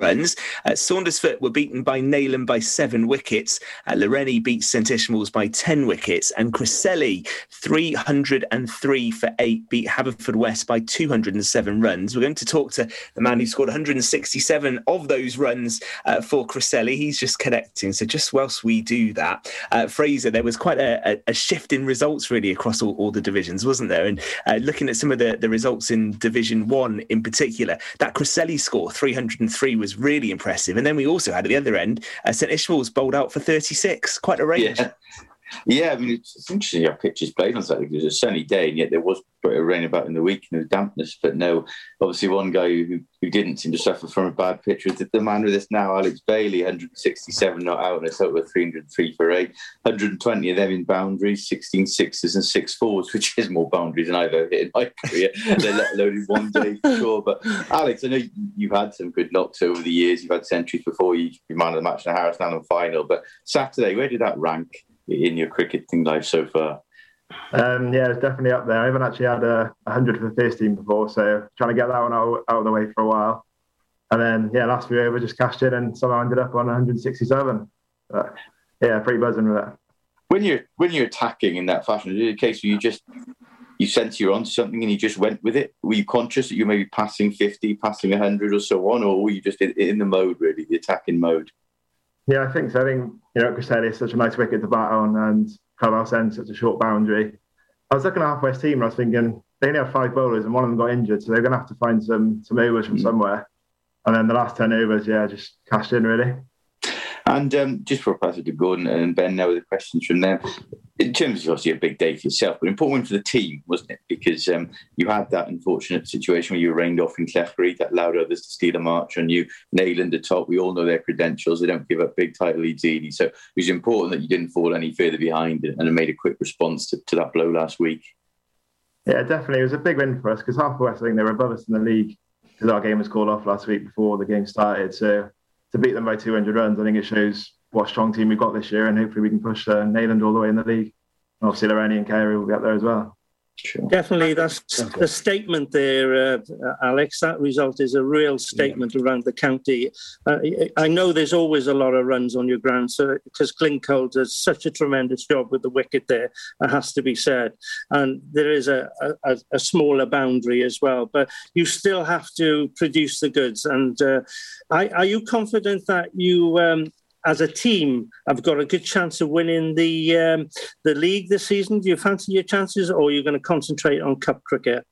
Runs. Uh, Saundersfoot were beaten by Neyland by seven wickets. Uh, Lawrenny beat St Ishmael's by 10 wickets. And Cresselly, 303 for eight, beat Haverfordwest by 207 runs. We're going to talk to the man who scored 167 of those runs uh, for Cresselly. He's just connecting. So just whilst we do that, uh, Fraser, there was quite a, a, a, shift in results really across all, all the divisions, wasn't there? And uh, looking at some of the, the results in Division 1 in particular, that Cresselly score, 303, was really impressive. And then we also had at the other end, uh, St Ishmael's bowled out for 36, quite a range. Yeah. Yeah, I mean, it's, interesting how pitches played on Saturday. It was a sunny day, and yet there was a bit of rain about in the week and was dampness. But no, obviously, one guy who, who didn't seem to suffer from a bad pitch was the man with us now, Alex Bailey, 167 not out, and a total of 303 for eight. 120 of them in boundaries, 16 sixes and six fours, which is more boundaries than I've ever hit in my career, let alone in one day for sure. But Alex, I know you've had some good knocks over the years. You've had centuries before you be man of the match in the Harrison Allen final. But Saturday, where did that rank? In your cricketing life so far? Um, yeah, it's definitely up there. I haven't actually had a 100 for the first team before, so trying to get that one out, out of the way for a while. And then, yeah, last few over just cashed in and somehow ended up on 167. But, yeah, pretty buzzing with that. When you're when you're attacking in that fashion, is it a case where you just you sense you're onto something and you just went with it? Were you conscious that you may be passing 50, passing 100 or so on, or were you just in, in the mode really, the attacking mode? Yeah, I think so. I think you know, Cresselly is such a nice wicket to bat on, and Clubhouse End such a short boundary. I was looking at Haverfordwest team, and I was thinking they only have five bowlers, and one of them got injured, so they're going to have to find some some overs from mm. somewhere. And then the last ten overs, yeah, just cashed in really. And um, just for a pass to Gordon and Ben now with the questions from them. In terms of obviously a big day for yourself, but important one for the team, wasn't it? Because um, you had that unfortunate situation where you were rained off in Clefairy that allowed others to steal a march on you. Neyland at top, we all know their credentials. They don't give up big title leads easily. So it was important that you didn't fall any further behind and made a quick response to, to that blow last week. Yeah, definitely. It was a big win for us because half the West, I think they were above us in the league because our game was called off last week before the game started. So to beat them by 200 runs, I think it shows what a strong team we've got this year, and hopefully we can push uh, Neyland all the way in the league. And obviously, Lawrenny and Carew will be up there as well. Sure. Definitely, that's a statement there, uh, Alex. That result is a real statement yeah. around the county. Uh, I know there's always a lot of runs on your ground, so because Glencoe does such a tremendous job with the wicket there, it has to be said. And there is a, a, a smaller boundary as well, but you still have to produce the goods. And uh, are you confident that you um, as a team have got a good chance of winning the um, the league this season? Do you fancy your chances, or are you going to concentrate on cup cricket?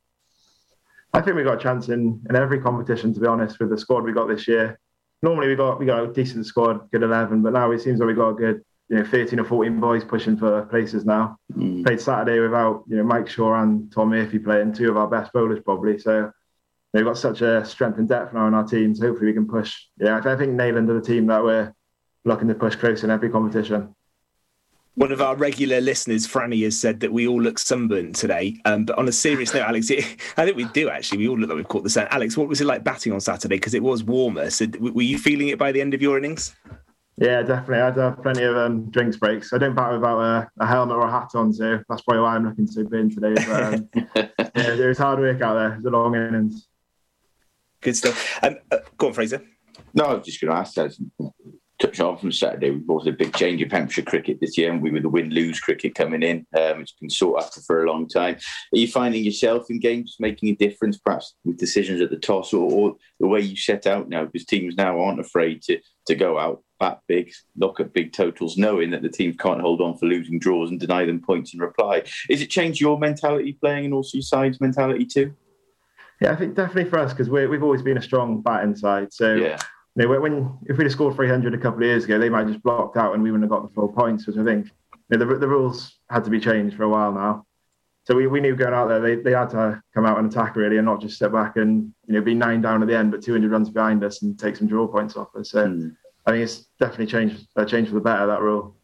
I think we've got a chance in, in every competition. To be honest, with the squad we got this year, normally we got we got a decent squad, good eleven, but now it seems like we got a good you know thirteen or fourteen boys pushing for places now. Mm. Played Saturday without you know Mike Shaw and Tom Murphy playing, two of our best bowlers probably. So they've got such a strength and depth now in our team. So hopefully we can push. Yeah, I think Neyland are the team that we're looking to push close in every competition. One of our regular listeners, Franny, has said that we all look sunburnt today. Um, but on a serious note, Alex, it, I think we do actually. We all look like we've caught the sun. Alex, what was it like batting on Saturday? Because it was warmer. So were you feeling it by the end of your innings? Yeah, definitely. I had uh, plenty of um, drinks breaks. I don't bat without a, a, helmet or a hat on, so that's probably why I'm looking so thin today. But, um, yeah, it was hard work out there. It was a long innings. Good stuff. Um, uh, go on, Fraser. No, I was just going to ask touch on from Saturday, we've also a big change in Hampshire cricket this year, and we were the win lose cricket coming in. Um, it's been sought after for a long time. Are you finding yourself in games making a difference, perhaps with decisions at the toss or, or the way you set out now? Because teams now aren't afraid to, to go out, bat big, look at big totals, knowing that the teams can't hold on for losing draws and deny them points in reply. Is it changed your mentality playing and also your side's mentality too? Yeah, I think definitely for us because we've always been a strong batting side. So yeah you know, when if we'd have scored 300 a couple of years ago, they might have just blocked out and we wouldn't have got the full points. Which I think you know, the, the rules had to be changed for a while now. So we, we knew going out there they, they had to come out and attack really and not just sit back and you know be nine down at the end, but 200 runs behind us and take some draw points off us. So mm. I think it's definitely changed uh, changed for the better that rule.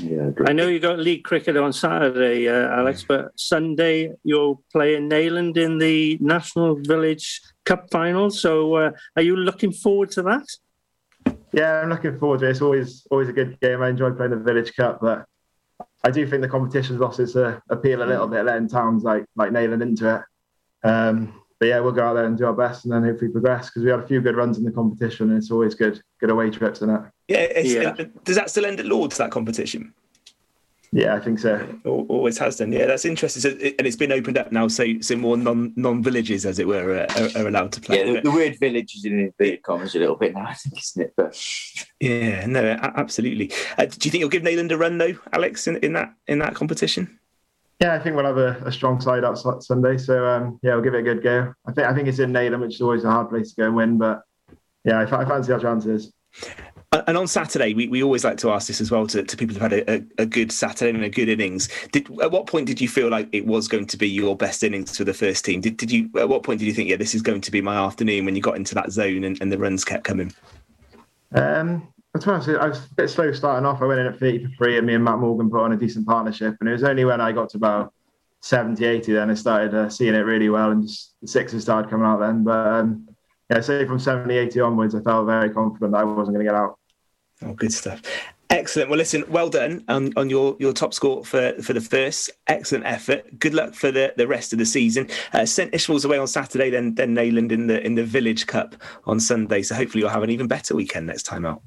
Yeah, I know you got league cricket on Saturday, uh, Alex, but Sunday you're playing Neyland in the National Village Cup final. So, uh, are you looking forward to that? Yeah, I'm looking forward to it. It's always always a good game. I enjoy playing the Village Cup, but I do think the competition's lost its uh, appeal a little bit, letting towns like like Neyland into it. Um, but yeah, we'll go out there and do our best, and then hopefully progress because we had a few good runs in the competition, and it's always good, good away trips in it. Yeah, yeah. does that still end at Lords that competition? Yeah, I think so. Always has done. Yeah, that's interesting. So, and it's been opened up now, so so more non non villages, as it were, are, are, allowed to play. Yeah, the, the word village is in inverted commas a little bit now, I think, isn't it? But yeah, no, absolutely. Uh, do you think you'll give Neyland a run though, Alex, in, in that in that competition? Yeah, I think we'll have a, a strong side out Sunday. So um, yeah, we'll give it a good go. I think I think it's in Neyland, which is always a hard place to go and win, but yeah, I, I fancy our chances. And on Saturday, we, we always like to ask this as well to, to people who've had a, a, a, good Saturday and a good innings. Did at what point did you feel like it was going to be your best innings for the first team? Did, did you at what point did you think, yeah, this is going to be my afternoon when you got into that zone and, and the runs kept coming? Um, I was a bit slow starting off. I went in at 30 for free, and me and Matt Morgan put on a decent partnership. And it was only when I got to about 70, 80 then I started uh, seeing it really well, and just the sixes started coming out then. But um, yeah, say from 70, 80 onwards, I felt very confident that I wasn't going to get out. Oh, good stuff. Excellent. Well, listen, well done on, on your, your top score for, for the first. Excellent effort. Good luck for the, the rest of the season. Uh, St Ishmael's away on Saturday, then then Neyland in the in the Village Cup on Sunday. So hopefully you'll have an even better weekend next time out.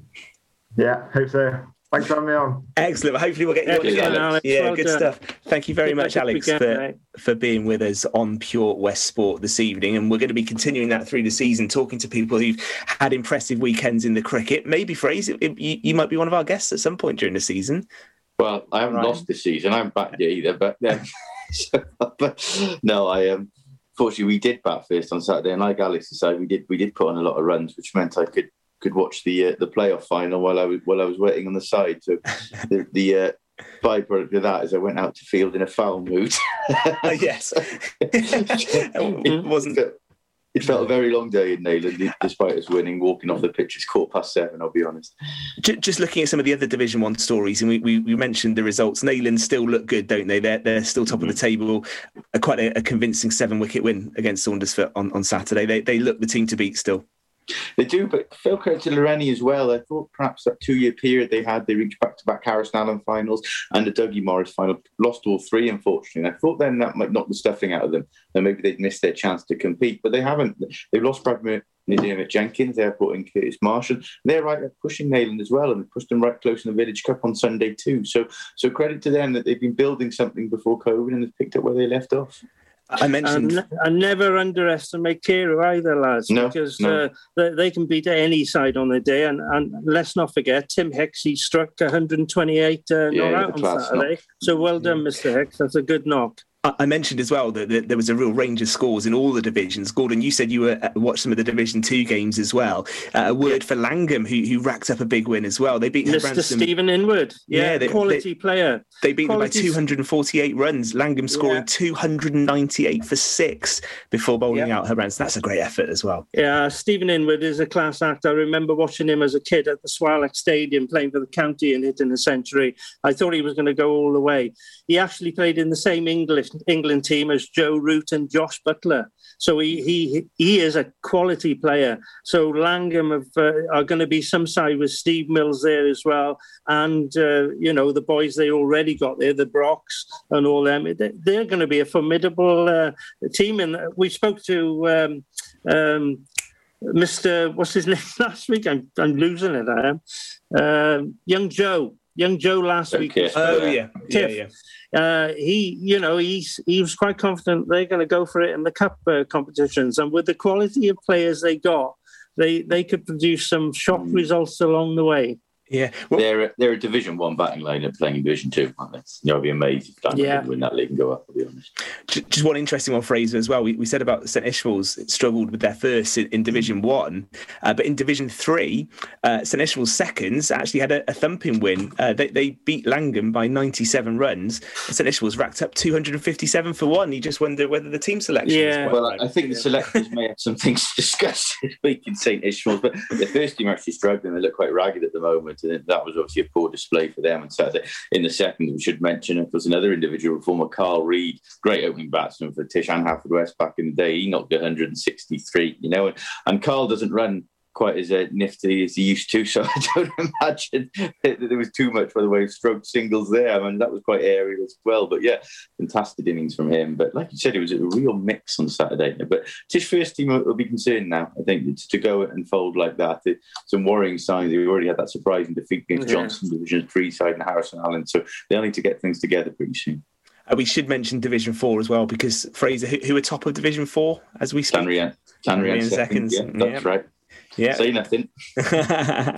Yeah, hope so. Thanks for having me on. Excellent. Hopefully, we'll get you yeah, on again. Yeah, well good done. stuff. Thank you very Good much, Alex, weekend, for, mate. for being with us on Pure West Sport this evening. And we're going to be continuing that through the season, talking to people who've had impressive weekends in the cricket. Maybe, Fraser, you, you might be one of our guests at some point during the season. Well, I haven't Right. lost this season. I haven't backed yet either. But, yeah. so, but no, I um, fortunately we did bat first on Saturday, and like Alex decided, we did we did put on a lot of runs, which meant I could could watch the uh, the playoff final while I was while I was waiting on the side. So the the uh, byproduct of that is I went out to field in a foul mood. yes, it wasn't. It felt a very long day in Neyland, despite us winning. Walking off the pitch, it's quarter past seven. I'll be honest. Just looking at some of the other Division One stories, and we, we, we mentioned the results. Neyland still look good, don't they? They're they're still top of the table. A, quite a, a convincing seven wicket win against Saundersfoot on, on Saturday. They they look the team to beat still. They do, but fair credit to Lawrenny as well. I thought perhaps that two year period they had, they reached back to back Harrison Allen finals and the Dougie Morris final, lost all three, unfortunately. And I thought then that might knock the stuffing out of them, and maybe they'd missed their chance to compete, but they haven't. They've lost Brad Dermot Jenkins, they're brought in Curtis Marshall. They're right at pushing Neyland as well, and they pushed them right close in the Village Cup on Sunday too. So, so credit to them that they've been building something before COVID and they've picked up where they left off. I mentioned. And, and never underestimate Carew either, lads, No, because no. Uh, they, they can beat any side on the day. And, and let's not forget, Tim Hicks, he struck 128 uh, Yeah, not out on Saturday. knock. So well done, Mr. Hicks. That's a good knock. I mentioned as well that, there was a real range of scores in all the divisions. Gordon, you said you were uh, watched some of the Division Two games as well. Uh, a word for Llangwm, who who racked up a big win as well. They beat Mr. Stephen Inwood. Yeah, they- quality they- player. They beat them by 248 runs. Llangwm scoring 298 for six before bowling out her runs. That's a great effort as well. Yeah, Stephen Inwood is a class act. I remember watching him as a kid at the Swallow Stadium playing for the county and hitting a century. I thought he was going to go all the way. He actually played in the same English England team as Joe Root and Jos Buttler. So he he he is a quality player. So Llangwm have, uh, are going to be some side with Steve Mills there as well, and uh, you know the boys they already got there, the Brocks and all them. They- They're going to be a formidable uh, team. And we spoke to. Um, um, Mr. What's his name last week? I'm I'm losing it. I am. Um young Joe, young Joe last week. Okay. Oh, yeah. Yeah, Tiff. Uh, he, you know, he's he was quite confident they're going to go for it in the cup uh, competitions, and with the quality of players they got, they they could produce some shock results along the way. Yeah, they're a, they're a Division One batting lineup playing in Division Two. aren't they? You know, I'd be amazed if Llangwm Yeah. win that league and go up. I'll be honest. Just one interesting one, Fraser, as well. We, we said about St Ishmael's struggled with their first in, in Division One, uh, but in Division Three, uh, St Ishmael's seconds actually had a, a thumping win. Uh, they, they beat Llangwm by 97 runs. And St Ishmael's racked up 257 for one. You just wonder whether the team selection. is quite Well, right. I think the selectors may have some things to discuss this week in St Ishmael's, but the first team are actually struggling. They look quite ragged at the moment, and that was obviously a poor display for them on Saturday. In the second, we should mention if there's another individual former Carl Reed, great opening batsman for Tish and Haverfordwest back in the day. He knocked 163, you know, and, and Carl doesn't run quite as uh, nifty as he used to. So I don't imagine that there was too much by the way of stroke singles there. I mean, that was quite aerial as well. But yeah, fantastic innings from him. But like you said, it was a real mix on Saturday. But his first team will be concerned now. I think to go and fold like that, it's some worrying signs. They already had that surprising defeat against yeah. Johnston, Division Three side, and Harrison Allen. So they'll need to get things together pretty soon. Uh, we should mention Division Four as well because Fraser, who, who are top of Division Four as we speak. Llanrhian, Llanrhian seconds. Yeah, that's right. Yeah. Say nothing.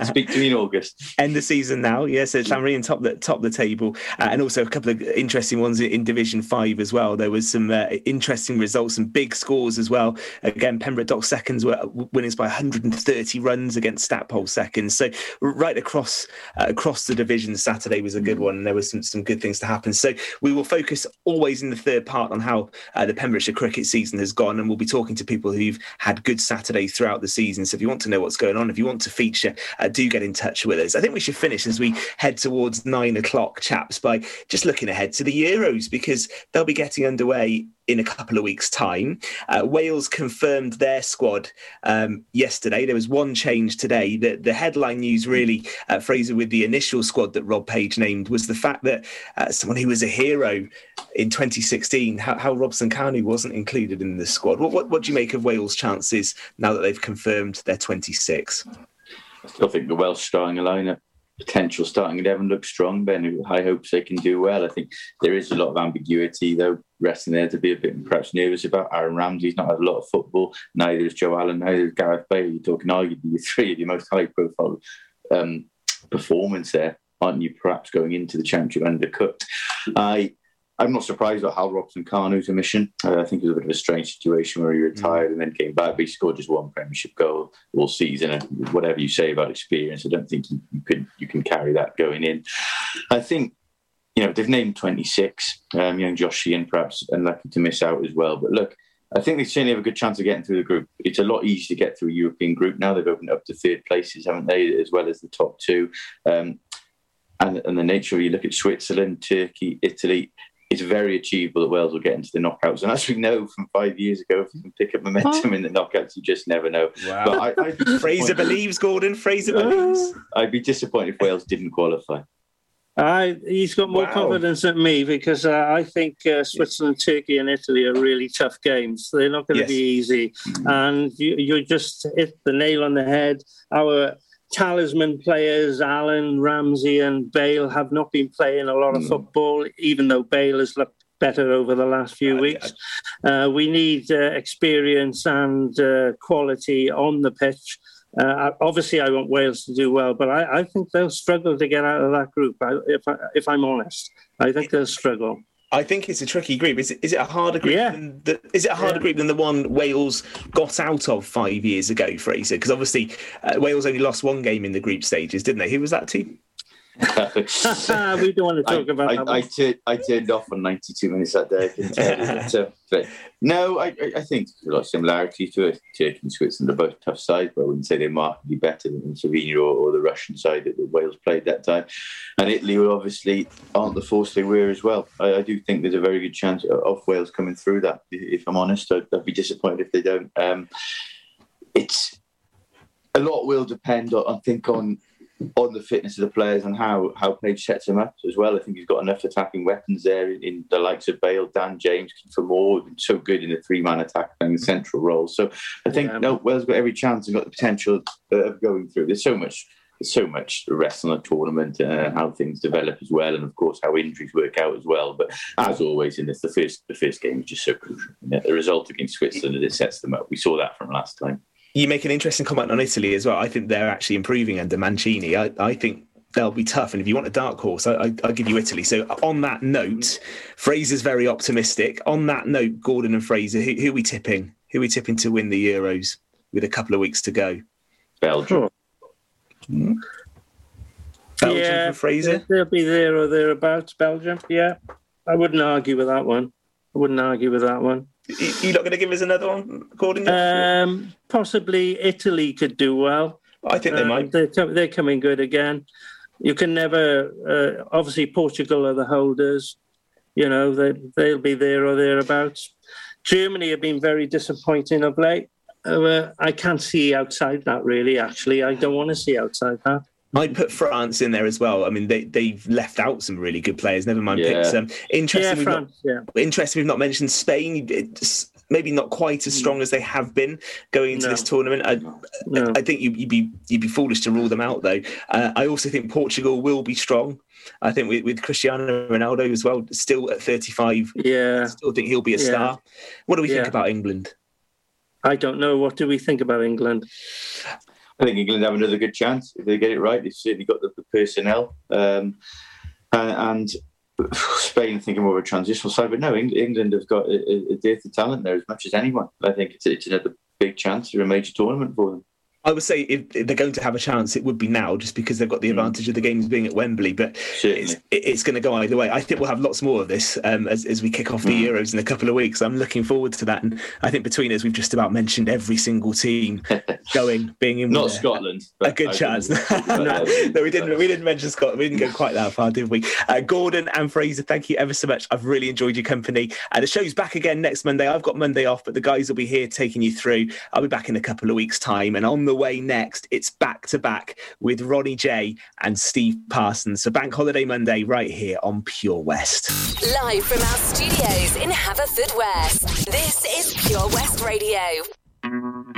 Speak to me in August. End the season now. Yeah, so Llanrhian top the top the table, uh, and also a couple of interesting ones in, Division Five as well. There was some uh, interesting results, and big scores as well. Again, Pembroke Dock seconds were winners by 130 runs against Stackpole seconds. So right across uh, across the division, Saturday was a good one, and there was some some good things to happen. So we will focus always in the third part on how uh, the Pembrokeshire cricket season has gone, and we'll be talking to people who've had good Saturdays throughout the season. So if you want to know what's going on, if you want to feature, uh, do get in touch with us. I think we should finish as we head towards nine o'clock, chaps, by just looking ahead to the Euros because they'll be getting underway in a couple of weeks' time. Uh, Wales confirmed their squad um, yesterday. There was one change today. The, the headline news, really, uh, Fraser, with the initial squad that Rob Page named, was the fact that uh, someone who was a hero in 2016, how, Hal Robson Kanu wasn't included in the squad. What, what, what do you make of Wales' chances now that they've confirmed their 26? I still think the Welsh starting lineup potential starting eleven looks strong. Ben, high hopes they can do well. I think there is a lot of ambiguity though, resting there to be a bit perhaps nervous about. Aaron Ramsey's not had a lot of football. Neither is Joe Allen. Neither is Gareth Bale. You're talking arguably three of your most high-profile um, performance there, aren't you? Perhaps going into the championship undercooked. I I'm not surprised at Hal Robson Kanu's omission. Uh, I think it was a bit of a strange situation where he retired mm. and then came back, but he scored just one Premiership goal all season. And whatever you say about experience, I don't think you, you can you can carry that going in. I think you know they've named 26. Um, young Josh Sheehan perhaps unlucky to miss out as well. But look, I think they certainly have a good chance of getting through the group. It's a lot easier to get through a European group now. They've opened up to third places, haven't they, as well as the top two. Um, and, and the nature of you look at Switzerland, Turkey, Italy, it's very achievable that Wales will get into the knockouts. And as we know from five years ago, if you can pick up momentum in the knockouts, you just never know. Wow. But I, Fraser believes, Gordon. Fraser believes. I'd be disappointed if Wales didn't qualify. I, he's got more wow. confidence than me because uh, I think uh, Switzerland, Turkey, and Italy are really tough games. They're not going to yes. be easy, mm-hmm. and you, you just hit the nail on the head. Our talisman players, Allen, Ramsey, and Bale, have not been playing a lot of mm. football, even though Bale has looked better over the last few weeks. Uh, we need uh, experience and uh, quality on the pitch. Uh, obviously, I want Wales to do well, but I, I, think they'll struggle to get out of that group. If, I, if I'm honest, I think they'll struggle. I think it's a tricky group. Is it, is it a harder group? Yeah. Than the, is it a harder yeah. group than the one Wales got out of five years ago, Fraser? Because obviously uh, Wales only lost one game in the group stages, didn't they? Who was that team? we don't want to talk I, about I, that. I, turned, I turned off on 92 minutes that day. but no, I, I think there's a lot of similarity to it. Turkey and Switzerland are both tough sides, but I wouldn't say they're markedly better than Slovenia or, or the Russian side that, that, Wales played that time. And Italy will obviously aren't the force they were as well. I, I, do think there's a very good chance of Wales coming through that. If I'm honest, I'd, I'd be disappointed if they don't. Um, it's a lot will depend, on, I think, on on the fitness of the players and how how Page sets them up as well. I think he's got enough attacking weapons there in, in the likes of Bale, Dan James, Kiefer Moore, so good in the three man attack playing the central role. So I think yeah. no, Wales got every chance and got the potential of going through. There's so much. There's so much rest on the tournament and uh, how things develop as well, and of course how injuries work out as well. But as always in this, the first the first game is just so crucial. The result against Switzerland it sets them up. We saw that from last time you make an interesting comment on Italy as well. I think they're actually improving under Mancini. I, I think they'll be tough. And if you want a dark horse, I, will give you Italy. So on that note, Fraser's very optimistic. On that note, Gordon and Fraser, who, who are we tipping? Who are we tipping to win the Euros with a couple of weeks to go? Belgium. Hmm. Belgium yeah, for Fraser? They'll be there or thereabouts, Belgium. Yeah. I wouldn't argue with that one. I wouldn't argue with that one. You're not going to give us another one, according um, possibly Italy could do well. I think they um, might. They're, they're, coming good again. You can never. Uh, obviously, Portugal are the holders. You know they they'll be there or thereabouts. Germany have been very disappointing of late. uh, I can't see outside that really. Actually, I don't want to see outside that. I put France in there as well. I mean, they they've left out some really good players. Never mind Yeah. picks. Um, interesting. Yeah, we've not, Yeah. interesting. We've not mentioned Spain. It's maybe not quite as strong as they have been going into No. this tournament. I, No. I think you, you'd be you'd be foolish to rule them out though. Uh, I also think Portugal will be strong. I think with, with Cristiano Ronaldo as well, still at 35. Yeah. I still think he'll be a Yeah. star. What do we think about England? I don't know. What do we think about England? I think England have another good chance if they get it right. They've certainly got the, the personnel, um, and, and Spain thinking more of a transitional side. But no, Eng- England have got a, a- a dearth of talent there as much as anyone. I think it's, it's another big chance for a major tournament for them. I would say if they're going to have a chance, it would be now, just because they've got the advantage of the games being at Wembley. But it's, it's going to go either way. I think we'll have lots more of this um, as, as we kick off the Euros in a couple of weeks. I'm looking forward to that, and I think between us, we've just about mentioned every single team going, being in. Not. Scotland, A but good I chance. no, no, we didn't. We didn't mention Scotland. We didn't go quite that far, did we? Uh, Gordon and Fraser, thank you ever so much. I've really enjoyed your company. Uh, the show's back again next Monday. I've got Monday off, but the guys will be here taking you through. I'll be back in a couple of weeks' time, and on the way next, it's back to back with Ronnie J and Steve Parsons. So Bank Holiday Monday, right here on Pure West. Live from our studios in Haverfordwest. This is Pure West Radio.